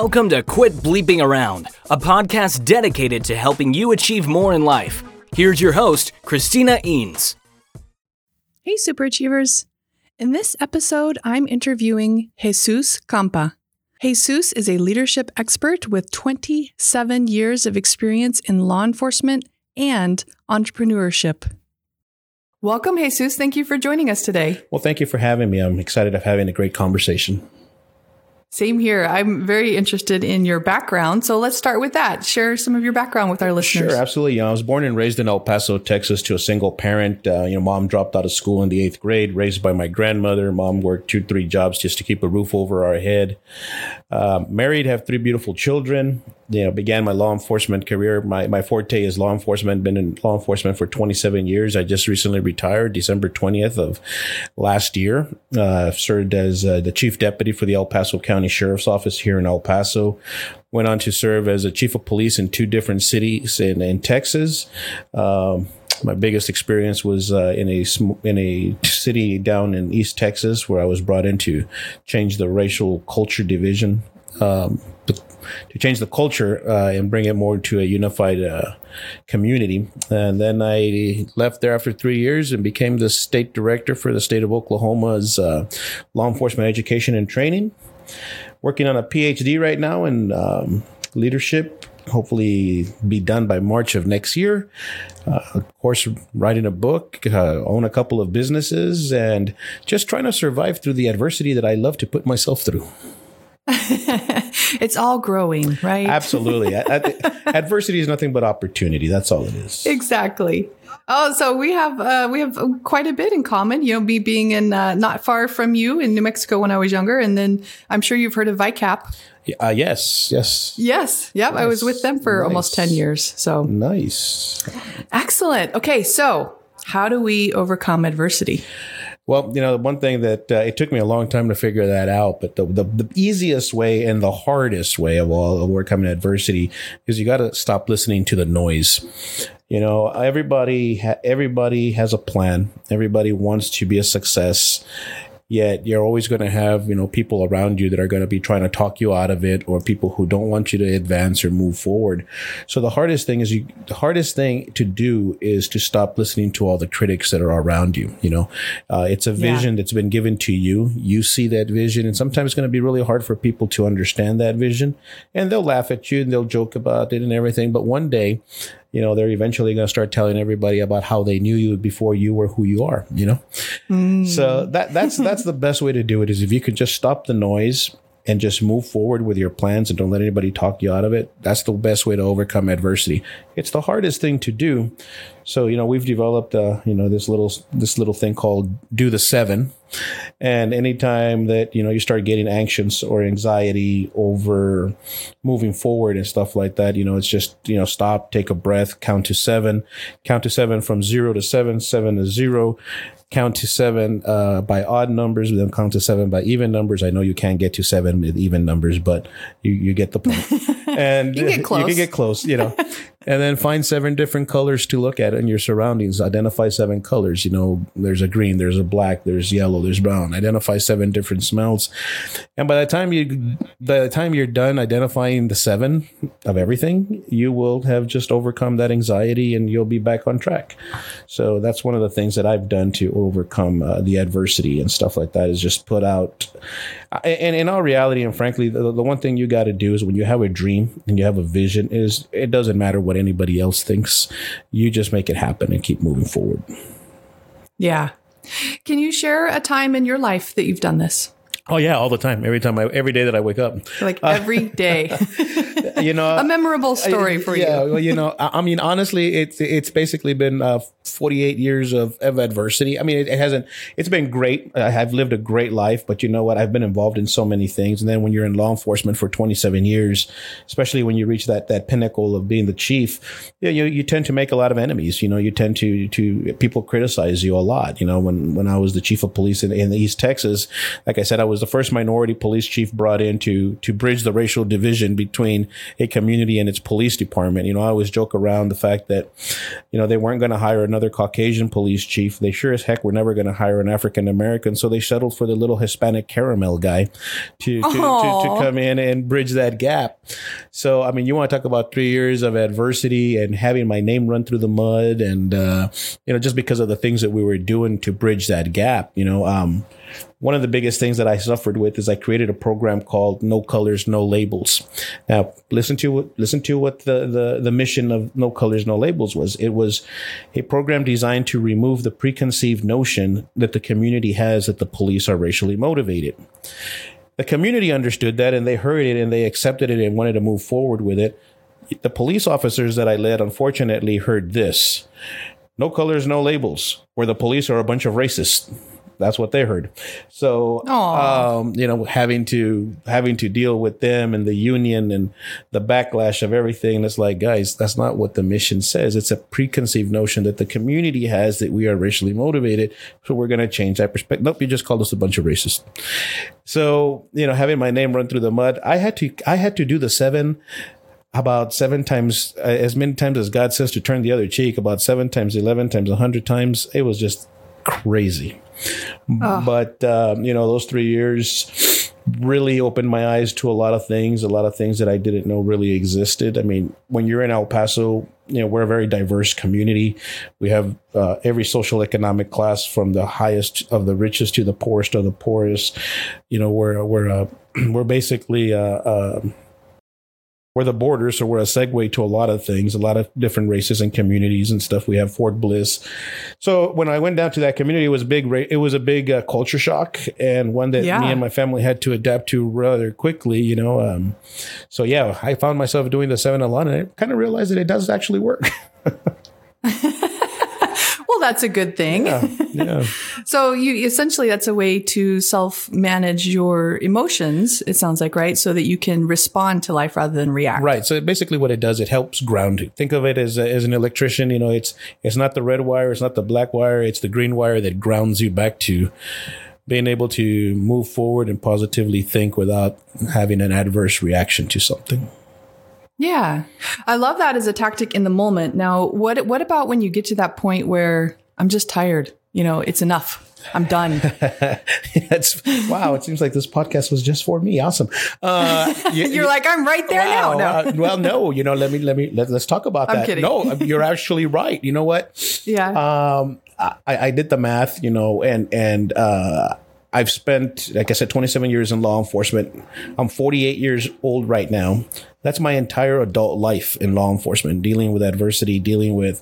Welcome to Quit Bleeping Around, a podcast dedicated to helping you achieve more in life. Here's your host, Christina Eanes. Hey, super achievers. In this episode, I'm interviewing Jesus Campa. Jesus is a leadership expert with 27 years of experience in law enforcement and entrepreneurship. Welcome, Jesus. Thank you for joining us today. Well, thank you for having me. I'm excited of having a great conversation. Same here. I'm very interested in your background. So let's start with that. Share some of your background with our listeners. Sure, absolutely. You know, I was born and raised in El Paso, Texas, to a single parent. Uh, you know, mom dropped out of school in the eighth grade, raised by my grandmother. Mom worked two, three jobs just to keep a roof over our head. Uh, married, have three beautiful children. You know, began my law enforcement career. My my forte is law enforcement. Been in law enforcement for 27 years. I just recently retired, December 20th of last year. Uh, served as uh, the chief deputy for the El Paso County Sheriff's Office here in El Paso. Went on to serve as a chief of police in two different cities in, in Texas. Um, my biggest experience was uh, in a in a city down in East Texas where I was brought in to change the racial culture division, um, to change the culture uh, and bring it more to a unified uh, community. And then I left there after three years and became the state director for the state of Oklahoma's uh, law enforcement education and training. Working on a PhD right now in um, leadership hopefully be done by March of next year. Uh, of course, writing a book, uh, own a couple of businesses, and just trying to survive through the adversity that I love to put myself through. it's all growing, right? Absolutely. adversity is nothing but opportunity. That's all it is. Exactly. Oh, so we have uh, we have quite a bit in common. You know, me being in uh, not far from you in New Mexico when I was younger, and then I'm sure you've heard of VICAP. Uh, yes, yes, yes, yep. Nice. I was with them for nice. almost ten years. So nice, excellent. Okay, so how do we overcome adversity? Well, you know, one thing that uh, it took me a long time to figure that out, but the, the, the easiest way and the hardest way of all overcoming adversity is you got to stop listening to the noise. You know, everybody everybody has a plan. Everybody wants to be a success yet you're always going to have you know people around you that are going to be trying to talk you out of it or people who don't want you to advance or move forward. So the hardest thing is you the hardest thing to do is to stop listening to all the critics that are around you you know? Uh, it's a vision yeah. that's been given to you. You see that vision and sometimes it's going to be really hard for people to understand that vision. And they'll laugh at you and they'll joke about it and everything but one day you know they're eventually going to start telling everybody about how they knew you before you were who you are you know mm. so that that's that's the best way to do it is if you could just stop the noise and just move forward with your plans and don't let anybody talk you out of it. That's the best way to overcome adversity. It's the hardest thing to do. So, you know, we've developed, uh, you know, this little, this little thing called do the seven. And anytime that, you know, you start getting anxious or anxiety over moving forward and stuff like that, you know, it's just, you know, stop, take a breath, count to seven, count to seven from zero to seven, seven to zero, count to seven uh, by odd numbers, then count to seven by even numbers. I know you can't get to seven with even numbers, but you, you get the point. And you can get close. You can get close, you know. and then find seven different colors to look at in your surroundings. Identify seven colors. You know, there's a green, there's a black, there's yellow, there's brown. Identify seven different smells. And by the time you, by the time you're done identifying the seven of everything, you will have just overcome that anxiety and you'll be back on track. So that's one of the things that I've done to overcome uh, the adversity and stuff like that is just put out. And in all reality, and frankly, the, the one thing you got to do is when you have a dream and you have a vision, is it doesn't matter what anybody else thinks. You just make it happen and keep moving forward. Yeah. Can you share a time in your life that you've done this? Oh yeah, all the time. Every time I, every day that I wake up. Like uh, every day. you know, a memorable story for yeah, you. well, you know, I, I, mean, honestly, it's it's basically been uh, 48 years of, of adversity. I mean, it, it, hasn't. It's been great. I've lived a great life, but you know what? I've been involved in so many things. And then when you're in law enforcement for 27 years, especially when you reach that that pinnacle of being the chief, you you, you tend to make a lot of enemies. You know, you tend to to people criticize you a lot. You know, when when I was the chief of police in, in East Texas, like I said, I was the first minority police chief brought in to to bridge the racial division between a community and its police department. You know, I always joke around the fact that, you know, they weren't going to hire another Caucasian police chief. They sure as heck were never going to hire an African American, so they settled for the little Hispanic caramel guy to to, to to come in and bridge that gap. So, I mean, you want to talk about three years of adversity and having my name run through the mud, and uh, you know, just because of the things that we were doing to bridge that gap. You know, um, one of the biggest things that I suffered with is I created a program called No Colors, No Labels. Now, listen to listen to what the, the, the mission of No Colors, No Labels was. It was a program designed to remove the preconceived notion that the community has that the police are racially motivated. The community understood that and they heard it and they accepted it and wanted to move forward with it. The police officers that I led, unfortunately, heard this. No colors, no labels, where the police are a bunch of racists that's what they heard. So, um, you know, having to having to deal with them and the union and the backlash of everything. It's like, guys, that's not what the mission says. It's a preconceived notion that the community has that we are racially motivated. So we're going to change that perspective. Nope, you just called us a bunch of racists. So, you know, having my name run through the mud, I had to I had to do the seven about seven times, uh, as many times as God says to turn the other cheek, about seven times, 11 times, 100 times. It was just crazy. Oh. But, um, you know, those three years really opened my eyes to a lot of things, a lot of things that I didn't know really existed. I mean, when you're in El Paso, you know, we're a very diverse community. We have uh, every social economic class from the highest of the richest to the poorest of the poorest. You know, we're, we're, uh, we're basically, uh, we're the border, so we're a segue to a lot of things, a lot of different races and communities and stuff. We have Fort Bliss. So when I went down to that community, it was a big, it was a big uh, culture shock and one that yeah. me and my family had to adapt to rather quickly, you know. Um, so yeah, I found myself doing the seven alone and I kind of realized that it does actually work. well, that's a good thing. Yeah. yeah. so you essentially that's a way to self manage your emotions. It sounds like right, so that you can respond to life rather than react. Right. So basically, what it does, it helps ground you. Think of it as a, as an electrician. You know, it's it's not the red wire, it's not the black wire, it's the green wire that grounds you back to being able to move forward and positively think without having an adverse reaction to something. Yeah. I love that as a tactic in the moment. Now, what what about when you get to that point where I'm just tired? You know, it's enough. I'm done. That's wow. It seems like this podcast was just for me. Awesome. Uh, you, are like, I'm right there wow, now. No. Uh, well, no, you know, let me, let me, let, us talk about I'm that. Kidding. No, you're actually right. You know what? Yeah. Um, I, I did the math, you know, and, and, uh, I've spent, like I said, 27 years in law enforcement. I'm 48 years old right now. That's my entire adult life in law enforcement, dealing with adversity, dealing with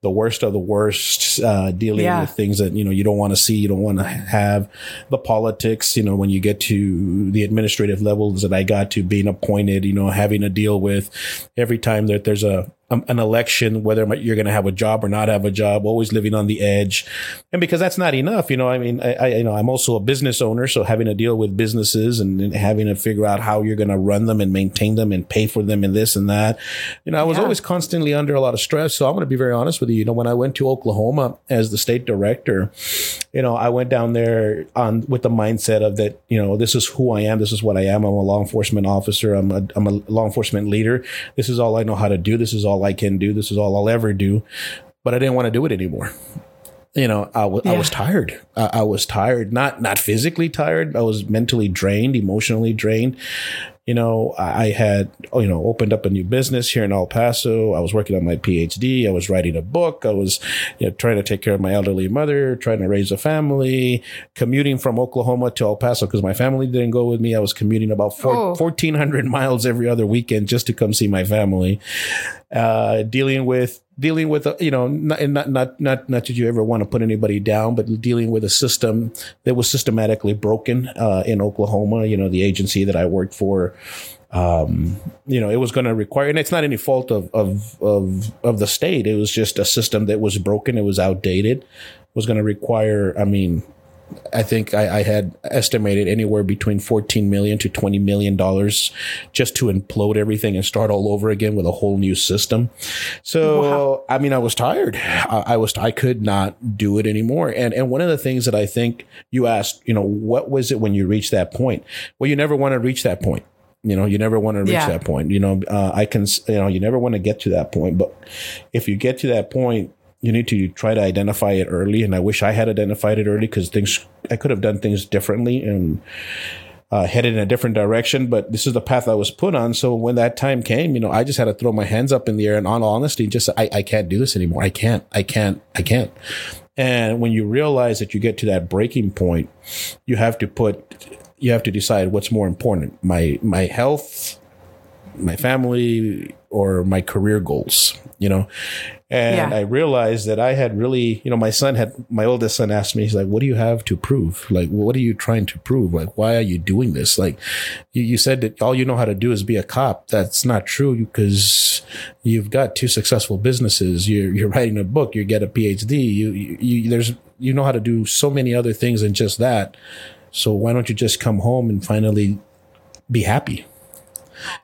the worst of the worst, uh, dealing yeah. with things that, you know, you don't want to see, you don't want to have the politics, you know, when you get to the administrative levels that I got to being appointed, you know, having to deal with every time that there's a, um, an election, whether you're going to have a job or not have a job, always living on the edge. And because that's not enough, you know, I mean, I, I you know, I'm also a business owner. So having to deal with businesses and, and having to figure out how you're going to run them and maintain them and pay for them and this and that, you know, I was yeah. always constantly under a lot of stress. So I'm going to be very honest with you. You know, when I went to Oklahoma as the state director, you know, I went down there on with the mindset of that, you know, this is who I am. This is what I am. I'm a law enforcement officer. I'm a, I'm a law enforcement leader. This is all I know how to do. This is all I can do. This is all I'll ever do. But I didn't want to do it anymore. You know, I, w- yeah. I was tired. I, I was tired, not not physically tired. I was mentally drained, emotionally drained you know, I had, you know, opened up a new business here in El Paso. I was working on my PhD. I was writing a book. I was, you know, trying to take care of my elderly mother, trying to raise a family, commuting from Oklahoma to El Paso because my family didn't go with me. I was commuting about four, oh. 1,400 miles every other weekend just to come see my family. Uh, dealing with dealing with a, you know not not not not not that you ever want to put anybody down, but dealing with a system that was systematically broken uh, in Oklahoma. You know, the agency that I worked for. Um, you know, it was going to require, and it's not any fault of, of, of, of the state. It was just a system that was broken. It was outdated. Was going to require, I mean, I think I, I, had estimated anywhere between 14 million to 20 million dollars just to implode everything and start all over again with a whole new system. So, wow. I mean, I was tired. I, I, was, I could not do it anymore. And, and one of the things that I think you asked, you know, what was it when you reached that point? Well, you never want to reach that point. You know, you never want to reach yeah. that point. You know, uh, I can, you know, you never want to get to that point. But if you get to that point, you need to try to identify it early. And I wish I had identified it early because things, I could have done things differently and uh, headed in a different direction. But this is the path I was put on. So when that time came, you know, I just had to throw my hands up in the air and on honesty, just, I, I can't do this anymore. I can't, I can't, I can't. And when you realize that you get to that breaking point, you have to put, you have to decide what's more important, my, my health, my family, or my career goals, you know? And yeah. I realized that I had really, you know, my son had, my oldest son asked me, he's like, what do you have to prove? Like, what are you trying to prove? Like, why are you doing this? Like, you, you said that all you know how to do is be a cop. That's not true because you've got two successful businesses. You're, you're writing a book. You get a PhD. You, you, you, there's, you know how to do so many other things than just that. So why don't you just come home and finally be happy?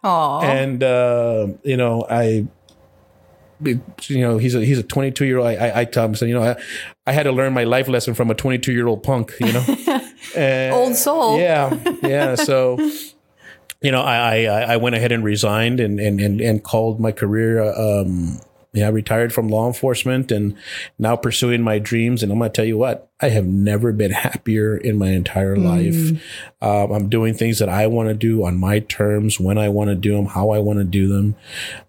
Aww. And, uh, you know, I, you know, he's a he's a 22 year old. I, I, I tell him, so you know, I, I had to learn my life lesson from a 22 year old punk. You know, and, old soul. Yeah, yeah. So, you know, I, I I went ahead and resigned and and and, and called my career um, yeah, retired from law enforcement and now pursuing my dreams. And I'm going to tell you what, I have never been happier in my entire mm. life. Um, I'm doing things that I want to do on my terms, when I want to do them, how I want to do them.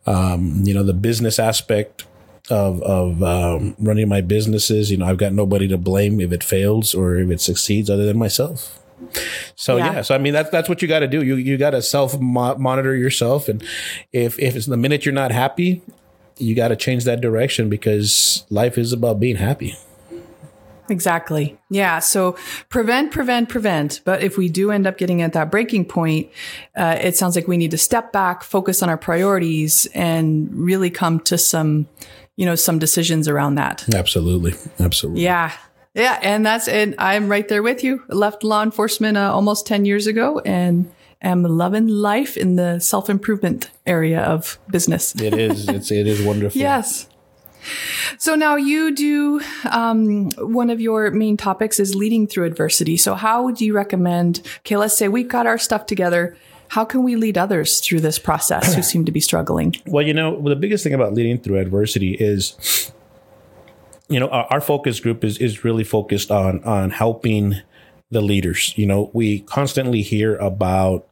Um, you know, the business aspect of of um, running my businesses. You know, I've got nobody to blame if it fails or if it succeeds, other than myself. So yeah. yeah. so I mean that's that's what you got to do. You you got to self monitor yourself, and if if it's the minute you're not happy, you got to change that direction because life is about being happy. Exactly. Yeah. So prevent, prevent, prevent. But if we do end up getting at that breaking point, uh, it sounds like we need to step back, focus on our priorities, and really come to some, you know, some decisions around that. Absolutely. Absolutely. Yeah. Yeah. And that's, and I'm right there with you. I left law enforcement uh, almost 10 years ago and am loving life in the self improvement area of business. it is. It's it is wonderful. yes. So now you do um, one of your main topics is leading through adversity. So how would you recommend? Okay, let's say we've got our stuff together. How can we lead others through this process who seem to be struggling? Well, you know, the biggest thing about leading through adversity is, you know, our, our focus group is is really focused on on helping the leaders. You know, we constantly hear about,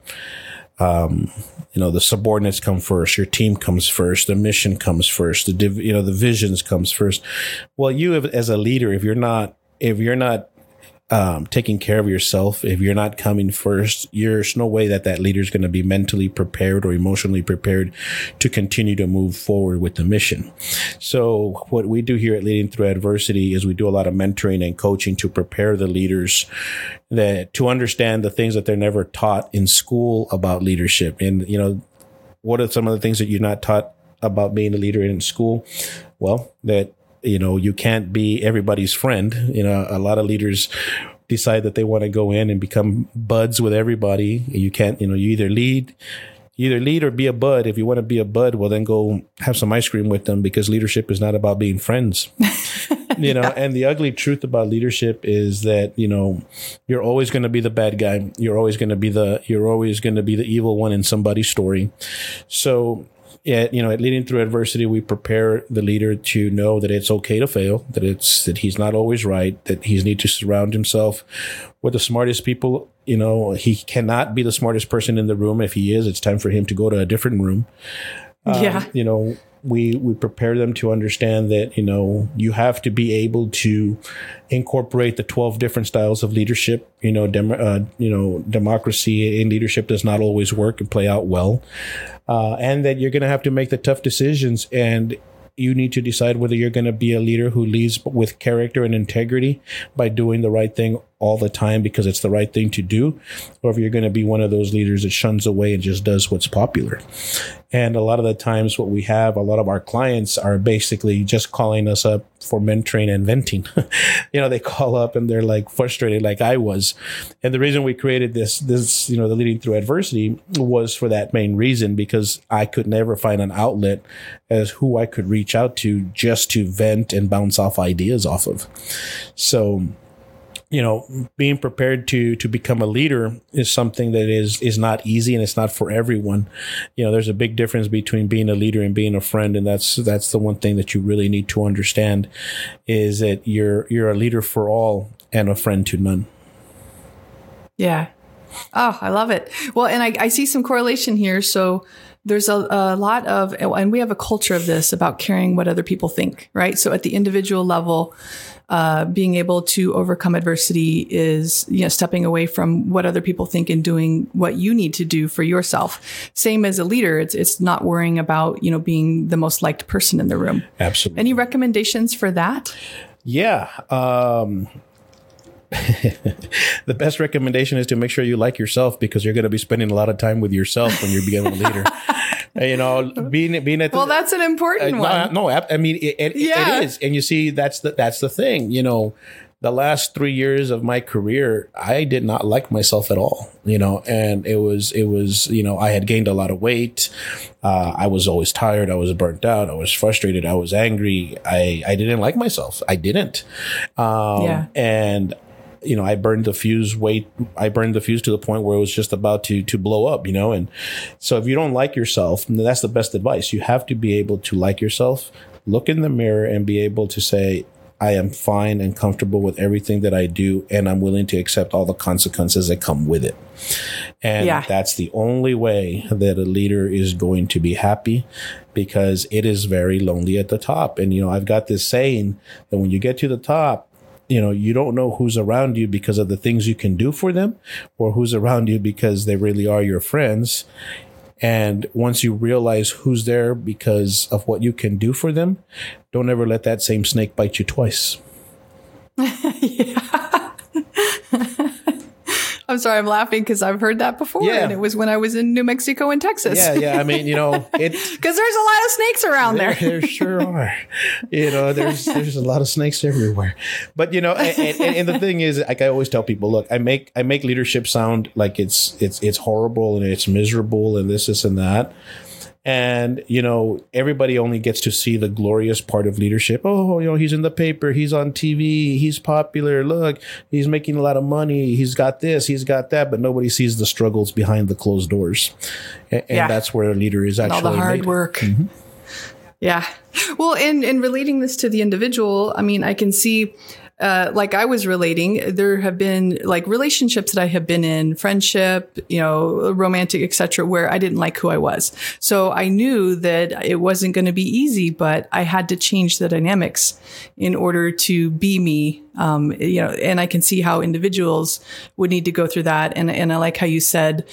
um, you know, the subordinates come first, your team comes first, the mission comes first, the div- you know the visions comes first. Well, you as a leader, if you're not if you're not um, taking care of yourself, if you're not coming first, there's no way that that leader is going to be mentally prepared or emotionally prepared to continue to move forward with the mission. So what we do here at Leading Through Adversity is we do a lot of mentoring and coaching to prepare the leaders that to understand the things that they're never taught in school about leadership. And, you know, what are some of the things that you're not taught about being a leader in school? Well, that you know, you can't be everybody's friend. You know, a lot of leaders decide that they want to go in and become buds with everybody. You can't, you know, you either lead, either lead or be a bud. If you want to be a bud, well, then go have some ice cream with them because leadership is not about being friends. you know, yeah. and the ugly truth about leadership is that, you know, you're always going to be the bad guy. You're always going to be the, you're always going to be the evil one in somebody's story. So at, you know, at leading through adversity, we prepare the leader to know that it's okay to fail, that it's that he's not always right, that he needs to surround himself with the smartest people. You know, he cannot be the smartest person in the room. If he is, it's time for him to go to a different room. Um, yeah. You know, we we prepare them to understand that you know you have to be able to incorporate the 12 different styles of leadership. You know dem- uh, you know democracy in leadership does not always work and play out well. Uh, and that you're going to have to make the tough decisions and you need to decide whether you're going to be a leader who leads with character and integrity by doing the right thing all the time because it's the right thing to do, or if you're going to be one of those leaders that shuns away and just does what's popular. And a lot of the times, what we have, a lot of our clients are basically just calling us up for mentoring and venting. you know, they call up and they're like frustrated, like I was. And the reason we created this, this, you know, the leading through adversity was for that main reason because I could never find an outlet as who I could reach out to just to vent and bounce off ideas off of. So, you know being prepared to to become a leader is something that is is not easy and it's not for everyone. You know there's a big difference between being a leader and being a friend and that's that's the one thing that you really need to understand is that you're you're a leader for all and a friend to none. Yeah oh i love it well and i, I see some correlation here so there's a, a, lot of and we have a culture of this about caring what other people think right so at the individual level uh, being able to overcome adversity is you know stepping away from what other people think and doing what you need to do for yourself. Same as a leader, it's it's not worrying about you know being the most liked person in the room. Absolutely. Any recommendations for that? Yeah. Um, the best recommendation is to make sure you like yourself because you're going to be spending a lot of time with yourself when you're becoming a leader. you know, being being at the, well, that's an important uh, one. No, no, I mean it, it, yeah. it is, and you see, that's the that's the thing. You know, the last three years of my career, I did not like myself at all, you know, and it was, it was, you know, I had gained a lot of weight. Uh, I was always tired. I was burnt out. I was frustrated. I was angry. I, I didn't like myself. I didn't. Um, yeah. and you know, I burned the fuse weight. I burned the fuse to the point where it was just about to to blow up, you know. And so, if you don't like yourself, that's the best advice. You have to be able to like yourself, look in the mirror, and be able to say, I am fine and comfortable with everything that I do, and I'm willing to accept all the consequences that come with it. And yeah. that's the only way that a leader is going to be happy because it is very lonely at the top. And, you know, I've got this saying that when you get to the top, you know you don't know who's around you because of the things you can do for them or who's around you because they really are your friends. And once you realize who's there because of what you can do for them don't ever let that same snake bite you twice. Yeah I'm sorry, I'm laughing because I've heard that before, yeah. and it was when I was in New Mexico and Texas. Yeah, yeah. I mean, you know, because there's a lot of snakes around there. There, there sure are. You know, there's there's a lot of snakes everywhere. But you know, and, and, and, the thing is, like I always tell people, look, I make I make leadership sound like it's it's it's horrible and it's miserable and this this and that and you know everybody only gets to see the glorious part of leadership oh you know he's in the paper he's on tv he's popular look he's making a lot of money he's got this he's got that but nobody sees the struggles behind the closed doors and, and yeah. that's where a leader is actually and all the hard made. work mm-hmm. yeah well in in relating this to the individual i mean i can see uh, like I was relating, there have been like relationships that I have been in, friendship, you know, romantic, etc., where I didn't like who I was. So I knew that it wasn't going to be easy, but I had to change the dynamics in order to be me. Um, you know, and I can see how individuals would need to go through that. And and I like how you said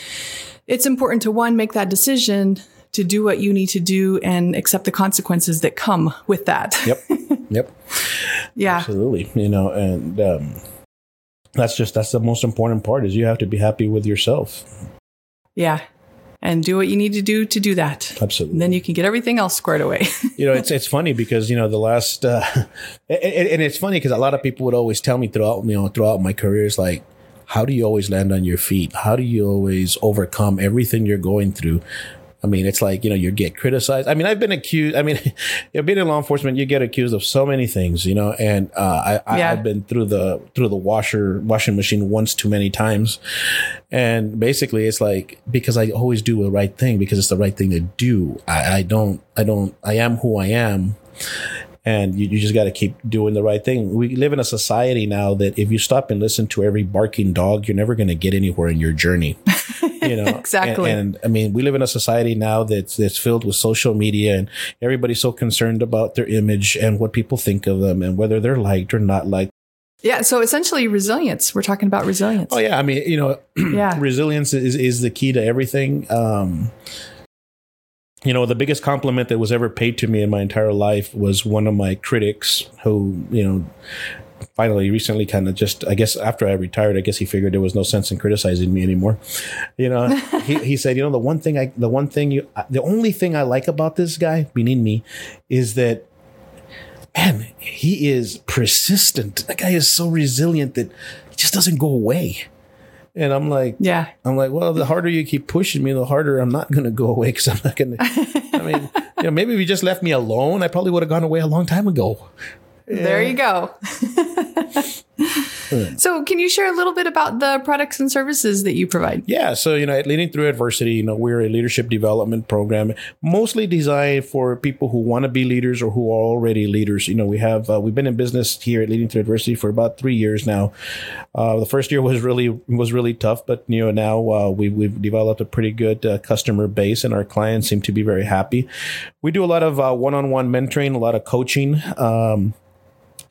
it's important to one make that decision to do what you need to do and accept the consequences that come with that. Yep. Yep. yeah. Absolutely. You know, and um, that's just that's the most important part is you have to be happy with yourself. Yeah. And do what you need to do to do that. Absolutely. And then you can get everything else squared away. you know, it's it's funny because you know the last, uh, and, and it's funny because a lot of people would always tell me throughout you know throughout my career is like, how do you always land on your feet? How do you always overcome everything you're going through? I mean, it's like, you know, you get criticized. I mean, I've been accused. I mean, been in law enforcement, you get accused of so many things, you know, and uh, I, yeah. I, have been through the, through the washer, washing machine once too many times. And basically it's like, because I always do the right thing because it's the right thing to do. I, I don't, I don't, I am who I am and you, you just got to keep doing the right thing. We live in a society now that if you stop and listen to every barking dog, you're never going to get anywhere in your journey. You know, exactly. And, and, I mean, we live in a society now that's that's filled with social media, and everybody's so concerned about their image and what people think of them, and whether they're liked or not liked. Yeah, so essentially resilience. We're talking about resilience. Oh yeah, I mean, you know, yeah. resilience is is the key to everything. Um, you know, the biggest compliment that was ever paid to me in my entire life was one of my critics who, you know, finally recently kind of just I guess after I retired, I guess he figured there was no sense in criticizing me anymore. You know, he, he said, you know, the one thing I the one thing you the only thing I like about this guy, meaning me, is that man, he is persistent. That guy is so resilient that he just doesn't go away. And I'm like, Yeah. I'm like, well, the harder you keep pushing me, the harder I'm not going to go away because I'm not going to. I mean, you know, maybe if you just left me alone, I probably would have gone away a long time ago. There you go. so, can you share a little bit about the products and services that you provide? Yeah, so you know, at Leading Through Adversity, you know, we're a leadership development program, mostly designed for people who want to be leaders or who are already leaders. You know, we have uh, we've been in business here at Leading Through Adversity for about three years now. Uh, the first year was really was really tough, but you know now uh, we, we've developed a pretty good uh, customer base, and our clients seem to be very happy. We do a lot of uh, one-on-one mentoring, a lot of coaching. Um,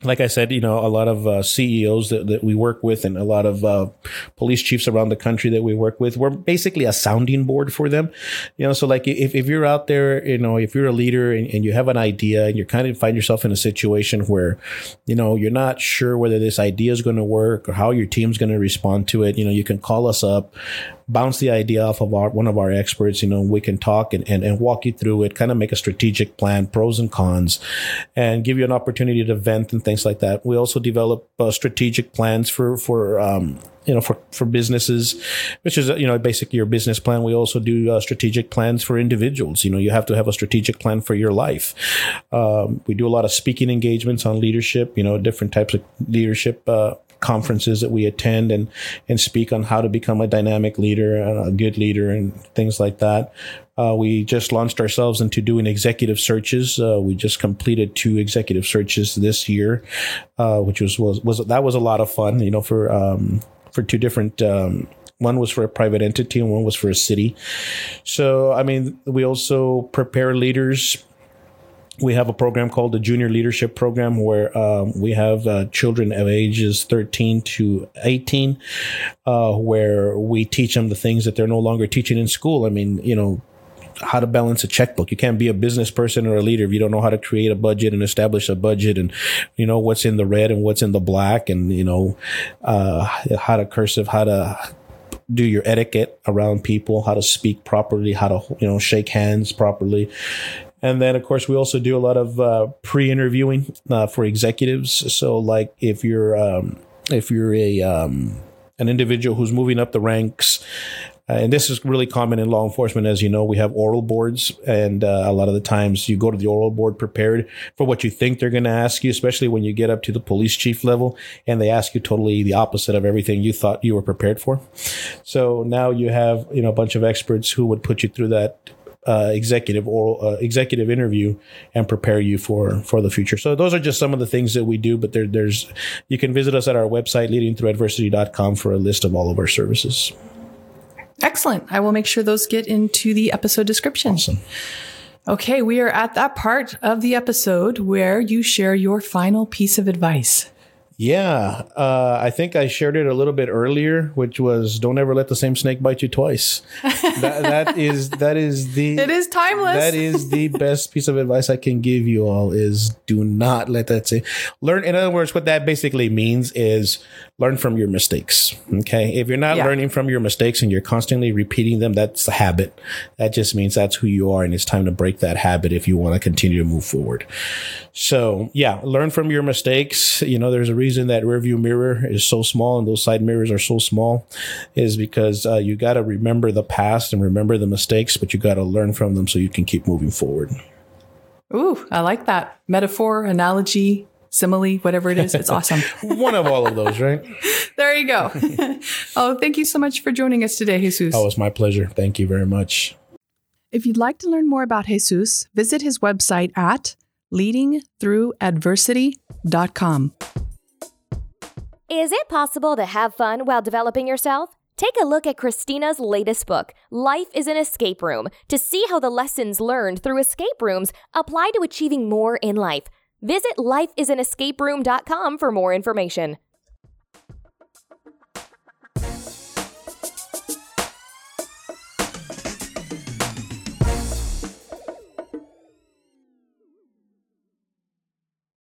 like I said, you know, a lot of uh, CEOs that, that we work with and a lot of uh, police chiefs around the country that we work with, we're basically a sounding board for them. You know, so like if, if you're out there, you know, if you're a leader and, and you have an idea and you kind of find yourself in a situation where, you know, you're not sure whether this idea is going to work or how your team's going to respond to it, you know, you can call us up bounce the idea off of our one of our experts you know we can talk and, and, and walk you through it kind of make a strategic plan pros and cons and give you an opportunity to vent and things like that. We also develop uh, strategic plans for for um, you know for for businesses which is you know basically your business plan. We also do uh, strategic plans for individuals. You know you have to have a strategic plan for your life. Um, we do a lot of speaking engagements on leadership you know different types of leadership uh, conferences that we attend and and speak on how to become a dynamic leader and a good leader and things like that. Uh, we just launched ourselves into doing executive searches. Uh, we just completed two executive searches this year, uh, which was, was was that was a lot of fun. You know, for um, for two different. Um, one was for a private entity and one was for a city. So, I mean, we also prepare leaders we have a program called the Junior Leadership Program where um, we have uh, children of ages 13 to 18, uh, where we teach them the things that they're no longer teaching in school. I mean, you know, how to balance a checkbook. You can't be a business person or a leader if you don't know how to create a budget and establish a budget and, you know, what's in the red and what's in the black and, you know, uh, how to cursive, how to do your etiquette around people, how to speak properly, how to, you know, shake hands properly. And then, of course, we also do a lot of uh, pre-interviewing uh, for executives. So, like if you're um, if you're a um, an individual who's moving up the ranks, and this is really common in law enforcement, as you know, we have oral boards, and uh, a lot of the times you go to the oral board prepared for what you think they're going to ask you, especially when you get up to the police chief level and they ask you totally the opposite of everything you thought you were prepared for. So now you have you know a bunch of experts who would put you through that uh, executive oral uh, executive interview and prepare you for for the future. So those are just some of the things that we do. But there, there's you can visit us at our website leadingthroughadversity.com for a list of all of our services. Excellent. I will make sure those get into the episode description. Awesome. Okay, we are at that part of the episode where you share your final piece of advice. Yeah, uh, I think I shared it a little bit earlier, which was don't ever let the same snake bite you twice. that, that is that is the It is timeless. that is the best piece of advice I can give you all is do not let that say learn. In other words, what that basically means is learn from your mistakes. Okay, if you're not Yeah. learning from your mistakes and you're constantly repeating them, that's a habit. That just means that's who you are, and it's time to break that habit if you want to continue to move forward. So yeah, learn from your mistakes. You know, there's a reason that rearview mirror is so small and those side mirrors are so small, is because uh, you got to remember the past and remember the mistakes, but you got to learn from them so you can keep moving forward. Ooh, I like that. Metaphor, analogy, simile, whatever it is. It's awesome. One of all of those, right? there you go. oh, thank you so much for joining us today, Jesus. Oh, it's my pleasure. Thank you very much. If you'd like to learn more about Jesus, visit his website at leadingthroughadversity.com. Is it possible to have fun while developing yourself? Take a look at Christina's latest book, Life is an Escape Room, to see how the lessons learned through escape rooms apply to achieving more in life. Visit lifeisanescaperoom.com for more information.